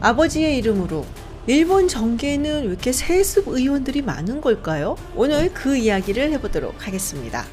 아버지의 이름으로 일본 정계에는 왜 이렇게 세습 의원들이 많은 걸까요? 오늘 그 이야기를 해보도록 하겠습니다.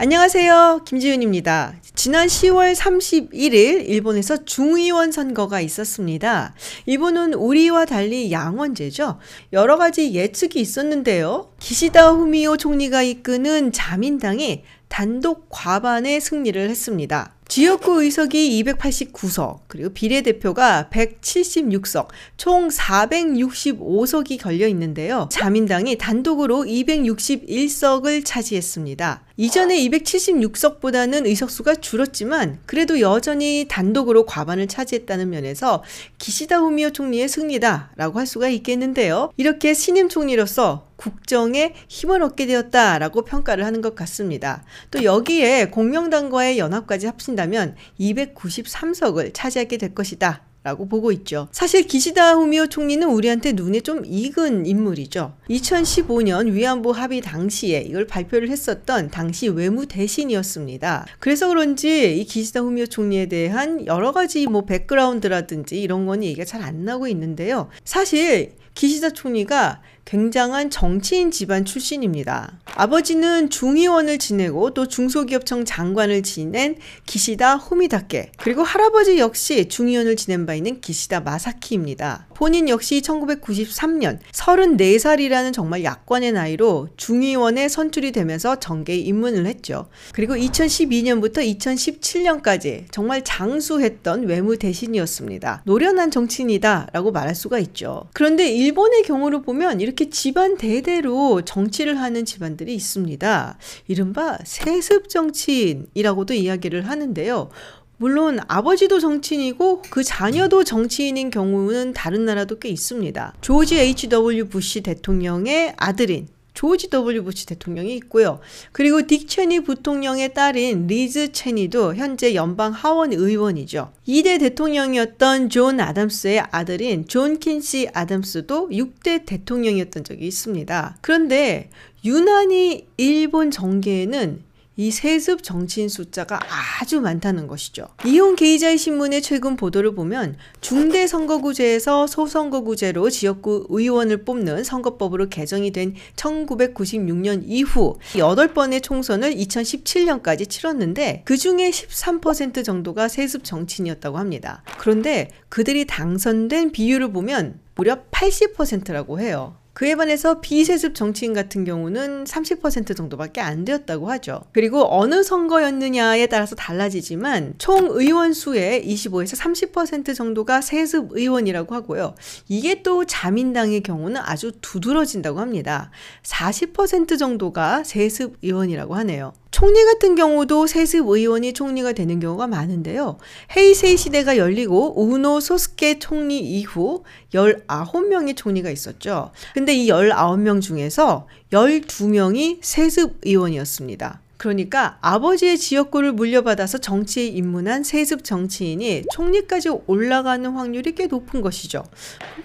안녕하세요. 김지윤입니다. 지난 10월 31일 일본에서 중의원 선거가 있었습니다. 일본은 우리와 달리 양원제죠. 여러 가지 예측이 있었는데요. 기시다 후미오 총리가 이끄는 자민당이 단독 과반의 승리를 했습니다. 지역구 의석이 289석, 그리고 비례대표가 176석, 총 465석이 걸려 있는데요. 자민당이 단독으로 261석을 차지했습니다. 이전에 276석보다는 의석수가 줄었지만 그래도 여전히 단독으로 과반을 차지했다는 면에서 기시다 후미오 총리의 승리다라고 할 수가 있겠는데요. 이렇게 신임 총리로서 국정에 힘을 얻게 되었다라고 평가를 하는 것 같습니다. 또 여기에 공명당과의 연합까지 합친다면 293석을 차지하게 될 것이다. 라고 보고 있죠. 사실 기시다 후미오 총리는 우리한테 눈에 좀 익은 인물이죠. 2015년 위안부 합의 당시에 이걸 발표를 했었던 당시 외무 대신이었습니다. 그래서 그런지 이 기시다 후미오 총리에 대한 여러 가지 뭐 백그라운드라든지 이런 건 얘기가 잘 안 나고 있는데요. 사실 기시다 총리가 굉장한 정치인 집안 출신입니다. 아버지는 중의원을 지내고 또 중소기업청 장관을 지낸 기시다 호미다케 그리고 할아버지 역시 중의원을 지낸 바 있는 기시다 마사키입니다. 본인 역시 1993년 34살이라는 정말 약관의 나이로 중의원에 선출이 되면서 정계에 입문을 했죠. 그리고 2012년부터 2017년까지 정말 장수했던 외무 대신이었습니다. 노련한 정치인이다라고 말할 수가 있죠. 그런데 일본의 경우를 보면 이렇게 집안 대대로 정치를 하는 집안들이 있습니다. 이른바 세습 정치인이라고도 이야기를 하는데요. 물론 아버지도 정치인이고 그 자녀도 정치인인 경우는 다른 나라도 꽤 있습니다. 조지 H.W. 부시 대통령의 아들인 조지 W 부시 대통령이 있고요. 그리고 딕 체니 부통령의 딸인 리즈 체니도 현재 연방 하원 의원이죠. 2대 대통령이었던 존 아담스의 아들인 존 퀸시 아담스도 6대 대통령이었던 적이 있습니다. 그런데 유난히 일본 정계에는 이 세습 정치인 숫자가 아주 많다는 것이죠. 이혼 게이자의 신문의 최근 보도를 보면 중대 선거구제에서 소선거구제로 지역구 의원을 뽑는 선거법으로 개정이 된 1996년 이후 8번의 총선을 2017년까지 치렀는데 그 중에 13% 정도가 세습 정치인이었다고 합니다. 그런데 그들이 당선된 비율을 보면 무려 80%라고 해요. 그에 반해서 비세습 정치인 같은 경우는 30% 정도밖에 안 되었다고 하죠. 그리고 어느 선거였느냐에 따라서 달라지지만 총 의원 수의 25에서 30% 정도가 세습 의원이라고 하고요. 이게 또 자민당의 경우는 아주 두드러진다고 합니다. 40% 정도가 세습 의원이라고 하네요. 총리 같은 경우도 세습 의원이 총리가 되는 경우가 많은데요. 헤이세이 시대가 열리고 우노 소스케 총리 이후 19명의 총리가 있었죠. 근데 이 19명 중에서 12명이 세습 의원이었습니다. 그러니까 아버지의 지역구를 물려받아서 정치에 입문한 세습 정치인이 총리까지 올라가는 확률이 꽤 높은 것이죠.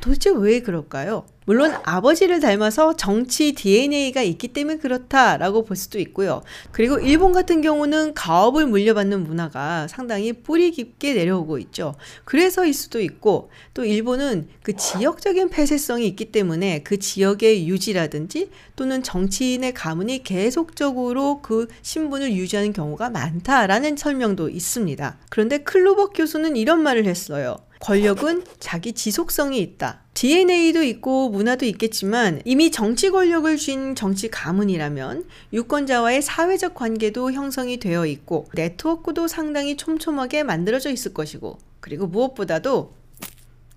도대체 왜 그럴까요? 물론 아버지를 닮아서 정치 DNA가 있기 때문에 그렇다라고 볼 수도 있고요. 그리고 일본 같은 경우는 가업을 물려받는 문화가 상당히 뿌리 깊게 내려오고 있죠. 그래서일 수도 있고 또 일본은 그 지역적인 폐쇄성이 있기 때문에 그 지역의 유지라든지 또는 정치인의 가문이 계속적으로 그 신분을 유지하는 경우가 많다라는 설명도 있습니다. 그런데 클로버 교수는 이런 말을 했어요. 권력은 자기 지속성이 있다. DNA도 있고 문화도 있겠지만 이미 정치 권력을 쥔 정치 가문이라면 유권자와의 사회적 관계도 형성이 되어 있고 네트워크도 상당히 촘촘하게 만들어져 있을 것이고 그리고 무엇보다도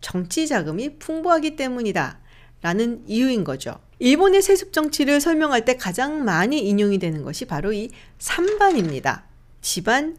정치 자금이 풍부하기 때문이다. 라는 이유인 거죠. 일본의 세습 정치를 설명할 때 가장 많이 인용이 되는 것이 바로 이 3반입니다. 집안,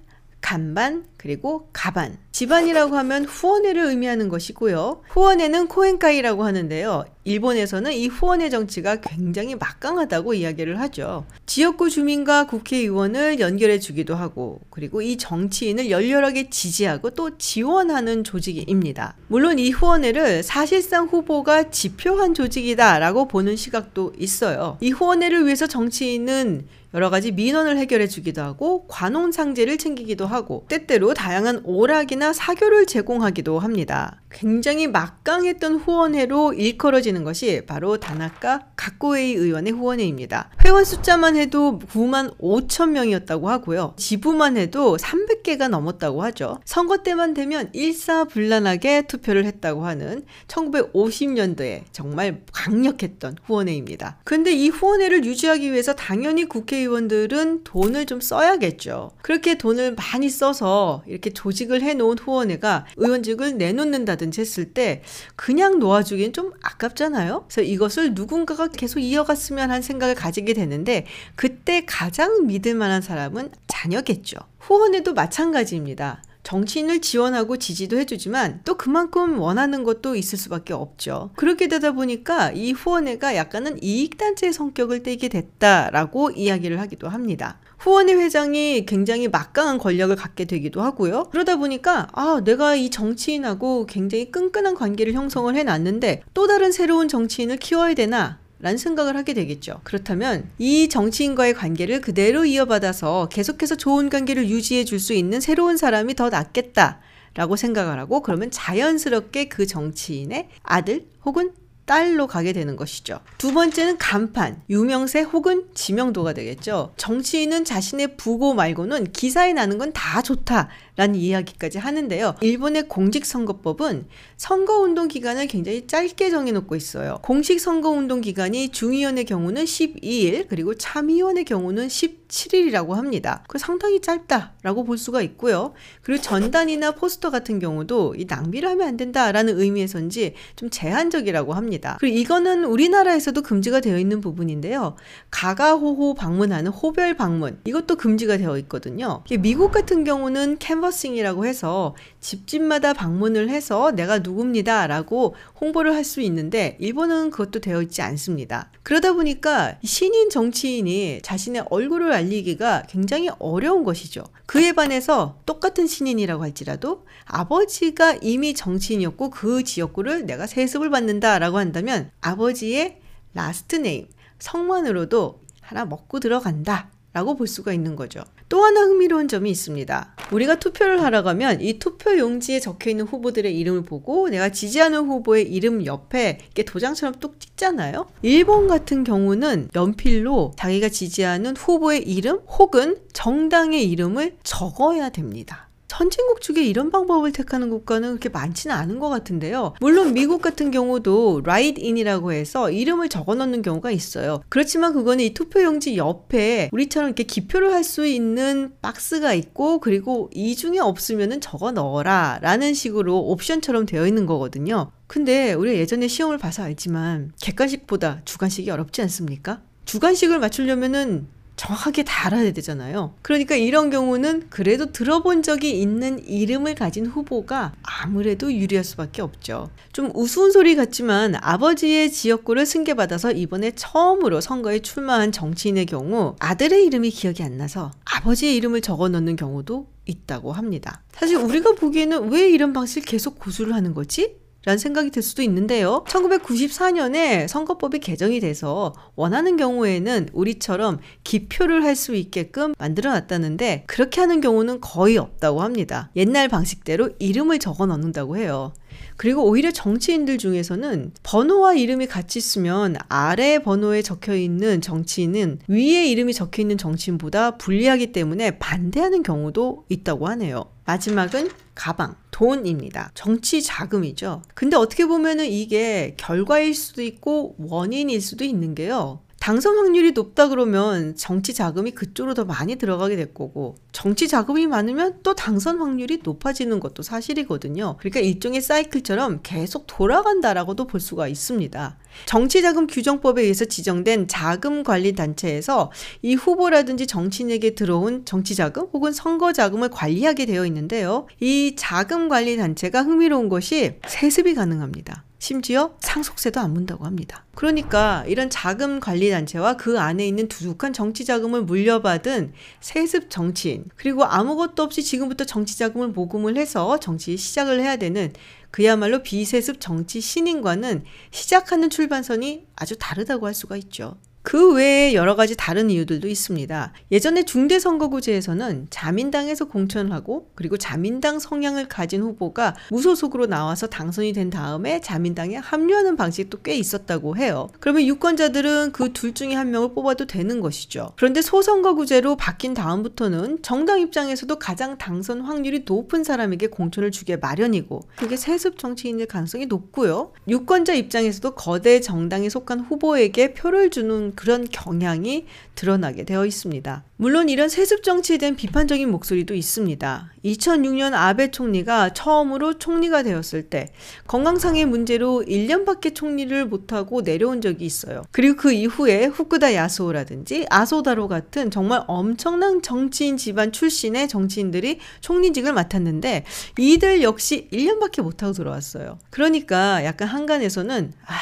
간반, 그리고 가반. 집안이라고 하면 후원회를 의미하는 것이고요. 후원회는 코엔카이라고 하는데요. 일본에서는 이 후원회 정치가 굉장히 막강하다고 이야기를 하죠. 지역구 주민과 국회의원을 연결해 주기도 하고, 그리고 이 정치인을 열렬하게 지지하고 또 지원하는 조직입니다. 물론 이 후원회를 사실상 후보가 지표한 조직이다라고 보는 시각도 있어요. 이 후원회를 위해서 정치인은 여러 가지 민원을 해결해 주기도 하고 관혼상제를 챙기기도 하고 때때로 다양한 오락이나 사교를 제공하기도 합니다. 굉장히 막강했던 후원회로 일컬어지는 것이 바로 다나카 가쿠에이 의원의 후원회입니다. 회원 숫자만 해도 9만 5천 명이었다고 하고요. 지부만 해도 300개가 넘었다고 하죠. 선거 때만 되면 일사불란하게 투표를 했다고 하는 1950년도에 정말 강력했던 후원회입니다. 근데 이 후원회를 유지하기 위해서 당연히 국회의원들은 돈을 좀 써야겠죠. 그렇게 돈을 많이 써서 이렇게 조직을 해놓은 후원회가 의원직을 내놓는다 든지 했을 때 그냥 놓아주기엔 좀 아깝잖아요. 그래서 이것을 누군가가 계속 이어갔으면 한 생각을 가지게 되는데 그때 가장 믿을 만한 사람은 자녀겠죠. 후원회도 마찬가지입니다. 정치인을 지원하고 지지도 해주지만 또 그만큼 원하는 것도 있을 수밖에 없죠. 그렇게 되다 보니까 이 후원회가 약간은 이익단체의 성격을 띠게 됐다라고 이야기를 하기도 합니다. 후원회 회장이 굉장히 막강한 권력을 갖게 되기도 하고요. 그러다 보니까 아 내가 이 정치인하고 굉장히 끈끈한 관계를 형성을 해놨는데 또 다른 새로운 정치인을 키워야 되나 라는 생각을 하게 되겠죠. 그렇다면 이 정치인과의 관계를 그대로 이어받아서 계속해서 좋은 관계를 유지해 줄 수 있는 새로운 사람이 더 낫겠다. 라고 생각을 하고 그러면 자연스럽게 그 정치인의 아들 혹은 딸로 가게 되는 것이죠. 두 번째는 간판, 유명세 혹은 지명도가 되겠죠. 정치인은 자신의 부고 말고는 기사에 나는 건 다 좋다. 라는 이야기까지 하는데요. 일본의 공직선거법은 선거운동 기간을 굉장히 짧게 정해놓고 있어요. 공식 선거운동 기간이 중의원의 경우는 12일, 그리고 참의원의 경우는 17일이라고 합니다. 그 상당히 짧다라고 볼 수가 있고요. 그리고 전단이나 포스터 같은 경우도 이 낭비를 하면 안 된다라는 의미에서인지 좀 제한적이라고 합니다. 그리고 이거는 우리나라에서도 금지가 되어 있는 부분인데요. 가가호호 방문하는 호별 방문 이것도 금지가 되어 있거든요. 미국 같은 경우는 canva- canvassing이라고 해서 집집마다 방문을 해서 내가 누굽니다 라고 홍보를 할 수 있는데 일본은 그것도 되어 있지 않습니다. 그러다 보니까 신인 정치인이 자신의 얼굴을 알리기가 굉장히 어려운 것이죠. 그에 반해서 똑같은 신인이라고 할지라도 아버지가 이미 정치인이었고 그 지역구를 내가 세습을 받는다 라고 한다면 아버지의 last name 성만으로도 하나 먹고 들어간다. 라고 볼 수가 있는 거죠. 또 하나 흥미로운 점이 있습니다. 우리가 투표를 하러 가면 이 투표 용지에 적혀 있는 후보들의 이름을 보고 내가 지지하는 후보의 이름 옆에 이렇게 도장처럼 뚝 찍잖아요. 일본 같은 경우는 연필로 자기가 지지하는 후보의 이름 혹은 정당의 이름을 적어야 됩니다. 선진국 중에 이런 방법을 택하는 국가는 그렇게 많지는 않은 것 같은데요. 물론 미국 같은 경우도 write-in이라고 해서 이름을 적어 넣는 경우가 있어요. 그렇지만 그거는 이 투표용지 옆에 우리처럼 이렇게 기표를 할 수 있는 박스가 있고 그리고 이 중에 없으면은 적어 넣어라 라는 식으로 옵션처럼 되어 있는 거거든요. 근데 우리가 예전에 시험을 봐서 알지만 객관식보다 주관식이 어렵지 않습니까? 주관식을 맞추려면은 정확하게 다 알아야 되잖아요. 그러니까 이런 경우는 그래도 들어본 적이 있는 이름을 가진 후보가 아무래도 유리할 수밖에 없죠. 좀 우스운 소리 같지만 아버지의 지역구를 승계받아서 이번에 처음으로 선거에 출마한 정치인의 경우 아들의 이름이 기억이 안 나서 아버지의 이름을 적어 넣는 경우도 있다고 합니다. 사실 우리가 보기에는 왜 이런 방식을 계속 고수를 하는 거지? 라는 생각이 들 수도 있는데요. 1994년에 선거법이 개정이 돼서 원하는 경우에는 우리처럼 기표를 할 수 있게끔 만들어 놨다는데 그렇게 하는 경우는 거의 없다고 합니다. 옛날 방식대로 이름을 적어 넣는다고 해요. 그리고 오히려 정치인들 중에서는 번호와 이름이 같이 쓰면 아래 번호에 적혀 있는 정치인은 위에 이름이 적혀 있는 정치인보다 불리하기 때문에 반대하는 경우도 있다고 하네요. 마지막은 가방, 돈입니다. 정치 자금이죠. 근데 어떻게 보면은 이게 결과일 수도 있고 원인일 수도 있는 게요. 당선 확률이 높다 그러면 정치 자금이 그쪽으로 더 많이 들어가게 될 거고 정치 자금이 많으면 또 당선 확률이 높아지는 것도 사실이거든요. 그러니까 일종의 사이클처럼 계속 돌아간다라고도 볼 수가 있습니다. 정치자금 규정법에 의해서 지정된 자금 관리 단체에서 이 후보라든지 정치인에게 들어온 정치자금 혹은 선거자금을 관리하게 되어 있는데요. 이 자금 관리 단체가 흥미로운 것이 세습이 가능합니다. 심지어 상속세도 안 문다고 합니다. 그러니까 이런 자금 관리 단체와 그 안에 있는 두둑한 정치 자금을 물려받은 세습 정치인 그리고 아무것도 없이 지금부터 정치 자금을 모금을 해서 정치 시작을 해야 되는 그야말로 비세습 정치 신인과는 시작하는 출발선이 아주 다르다고 할 수가 있죠. 그 외에 여러 가지 다른 이유들도 있습니다. 예전에 중대선거구제에서는 자민당에서 공천을 하고 그리고 자민당 성향을 가진 후보가 무소속으로 나와서 당선이 된 다음에 자민당에 합류하는 방식도 꽤 있었다고 해요. 그러면 유권자들은 그 둘 중에 한 명을 뽑아도 되는 것이죠. 그런데 소선거구제로 바뀐 다음부터는 정당 입장에서도 가장 당선 확률이 높은 사람에게 공천을 주게 마련이고 그게 세습 정치인일 가능성이 높고요. 유권자 입장에서도 거대 정당에 속한 후보에게 표를 주는 그런 경향이 드러나게 되어 있습니다. 물론 이런 세습 정치에 대한 비판적인 목소리도 있습니다. 2006년 아베 총리가 처음으로 총리가 되었을 때 건강상의 문제로 1년밖에 총리를 못하고 내려온 적이 있어요. 그리고 그 이후에 후쿠다 야스오라든지 아소다로 같은 정말 엄청난 정치인 집안 출신의 정치인들이 총리직을 맡았는데 이들 역시 1년밖에 못하고 들어왔어요. 그러니까 약간 한간에서는 아,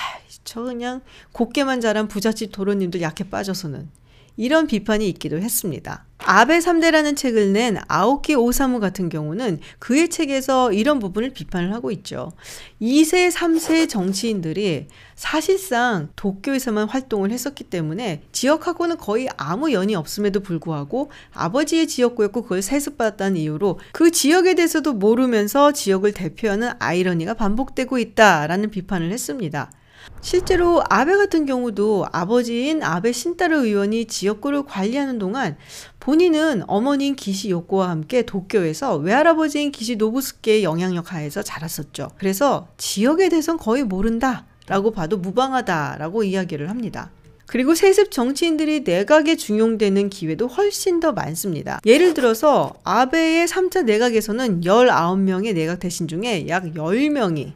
저 그냥 곱게만 자란 부잣집 도로님들 약해 빠져서는 이런 비판이 있기도 했습니다. 아베 3대라는 책을 낸 아오키 오사무 같은 경우는 그의 책에서 이런 부분을 비판을 하고 있죠. 2세, 3세 정치인들이 사실상 도쿄에서만 활동을 했었기 때문에 지역하고는 거의 아무 연이 없음에도 불구하고 아버지의 지역구였고 그걸 세습받았다는 이유로 그 지역에 대해서도 모르면서 지역을 대표하는 아이러니가 반복되고 있다라는 비판을 했습니다. 실제로 아베 같은 경우도 아버지인 아베 신타르 의원이 지역구를 관리하는 동안 본인은 어머니인 기시 요코와 함께 도쿄에서 외할아버지인 기시 노부스케의 영향력 하에서 자랐었죠. 그래서 지역에 대해선 거의 모른다. 라고 봐도 무방하다라고 이야기를 합니다. 그리고 세습 정치인들이 내각에 중용되는 기회도 훨씬 더 많습니다. 예를 들어서 아베의 3차 내각에서는 19명의 내각 대신 중에 약 10명이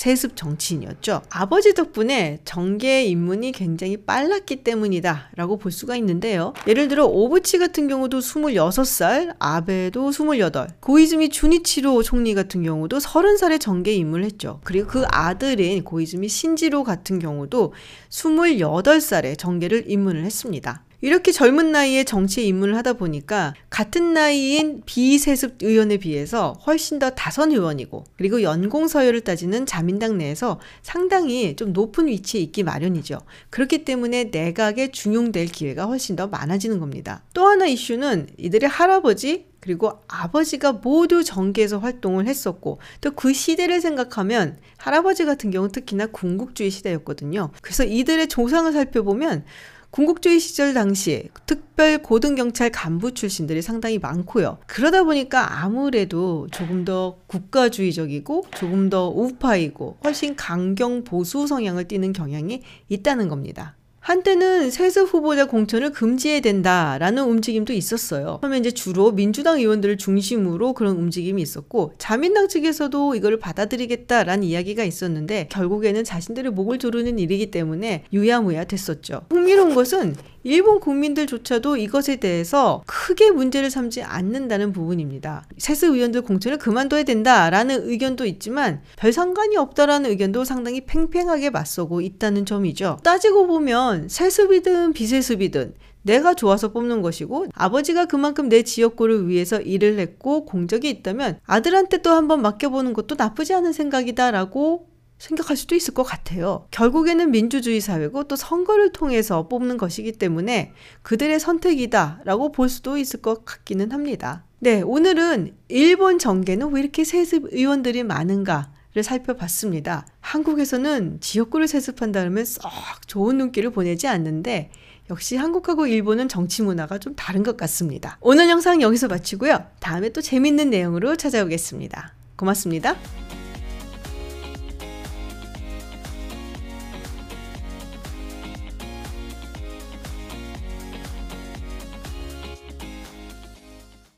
세습 정치인이었죠. 아버지 덕분에 정계 입문이 굉장히 빨랐기 때문이다 라고 볼 수가 있는데요. 예를 들어 오부치 같은 경우도 26살, 아베도 28, 고이즈미 주니치로 총리 같은 경우도 30살에 정계 입문을 했죠. 그리고 그 아들인 고이즈미 신지로 같은 경우도 28살에 정계를 입문을 했습니다. 이렇게 젊은 나이에 정치에 입문을 하다 보니까 같은 나이인 비세습 의원에 비해서 훨씬 더 다선 의원이고 그리고 연공 서열을 따지는 자민당 내에서 상당히 좀 높은 위치에 있기 마련이죠. 그렇기 때문에 내각에 중용될 기회가 훨씬 더 많아지는 겁니다. 또 하나 이슈는 이들의 할아버지 그리고 아버지가 모두 정계에서 활동을 했었고 또 그 시대를 생각하면 할아버지 같은 경우 특히나 군국주의 시대였거든요. 그래서 이들의 조상을 살펴보면 군국주의 시절 당시 특별 고등경찰 간부 출신들이 상당히 많고요. 그러다 보니까 아무래도 조금 더 국가주의적이고 조금 더 우파이고 훨씬 강경 보수 성향을 띠는 경향이 있다는 겁니다. 한때는 세습 후보자 공천을 금지해야 된다라는 움직임도 있었어요. 그러면 이제 주로 민주당 의원들을 중심으로 그런 움직임이 있었고 자민당 측에서도 이걸 받아들이겠다라는 이야기가 있었는데 결국에는 자신들의 목을 조르는 일이기 때문에 유야무야 됐었죠. 흥미로운 것은 일본 국민들조차도 이것에 대해서 크게 문제를 삼지 않는다는 부분입니다. 세습 의원들 공천을 그만둬야 된다라는 의견도 있지만 별 상관이 없다라는 의견도 상당히 팽팽하게 맞서고 있다는 점이죠. 따지고 보면 세습이든 비세습이든 내가 좋아서 뽑는 것이고 아버지가 그만큼 내 지역구를 위해서 일을 했고 공적이 있다면 아들한테 또 한번 맡겨보는 것도 나쁘지 않은 생각이다라고 생각할 수도 있을 것 같아요. 결국에는 민주주의 사회고 또 선거를 통해서 뽑는 것이기 때문에 그들의 선택이다라고 볼 수도 있을 것 같기는 합니다. 네, 오늘은 일본 정계는 왜 이렇게 세습 의원들이 많은가? 를 살펴봤습니다. 한국에서는 지역구를 세습한다면 썩 좋은 눈길을 보내지 않는데 역시 한국하고 일본은 정치 문화가 좀 다른 것 같습니다. 오늘 영상 여기서 마치고요. 다음에 또 재밌는 내용으로 찾아오겠습니다. 고맙습니다.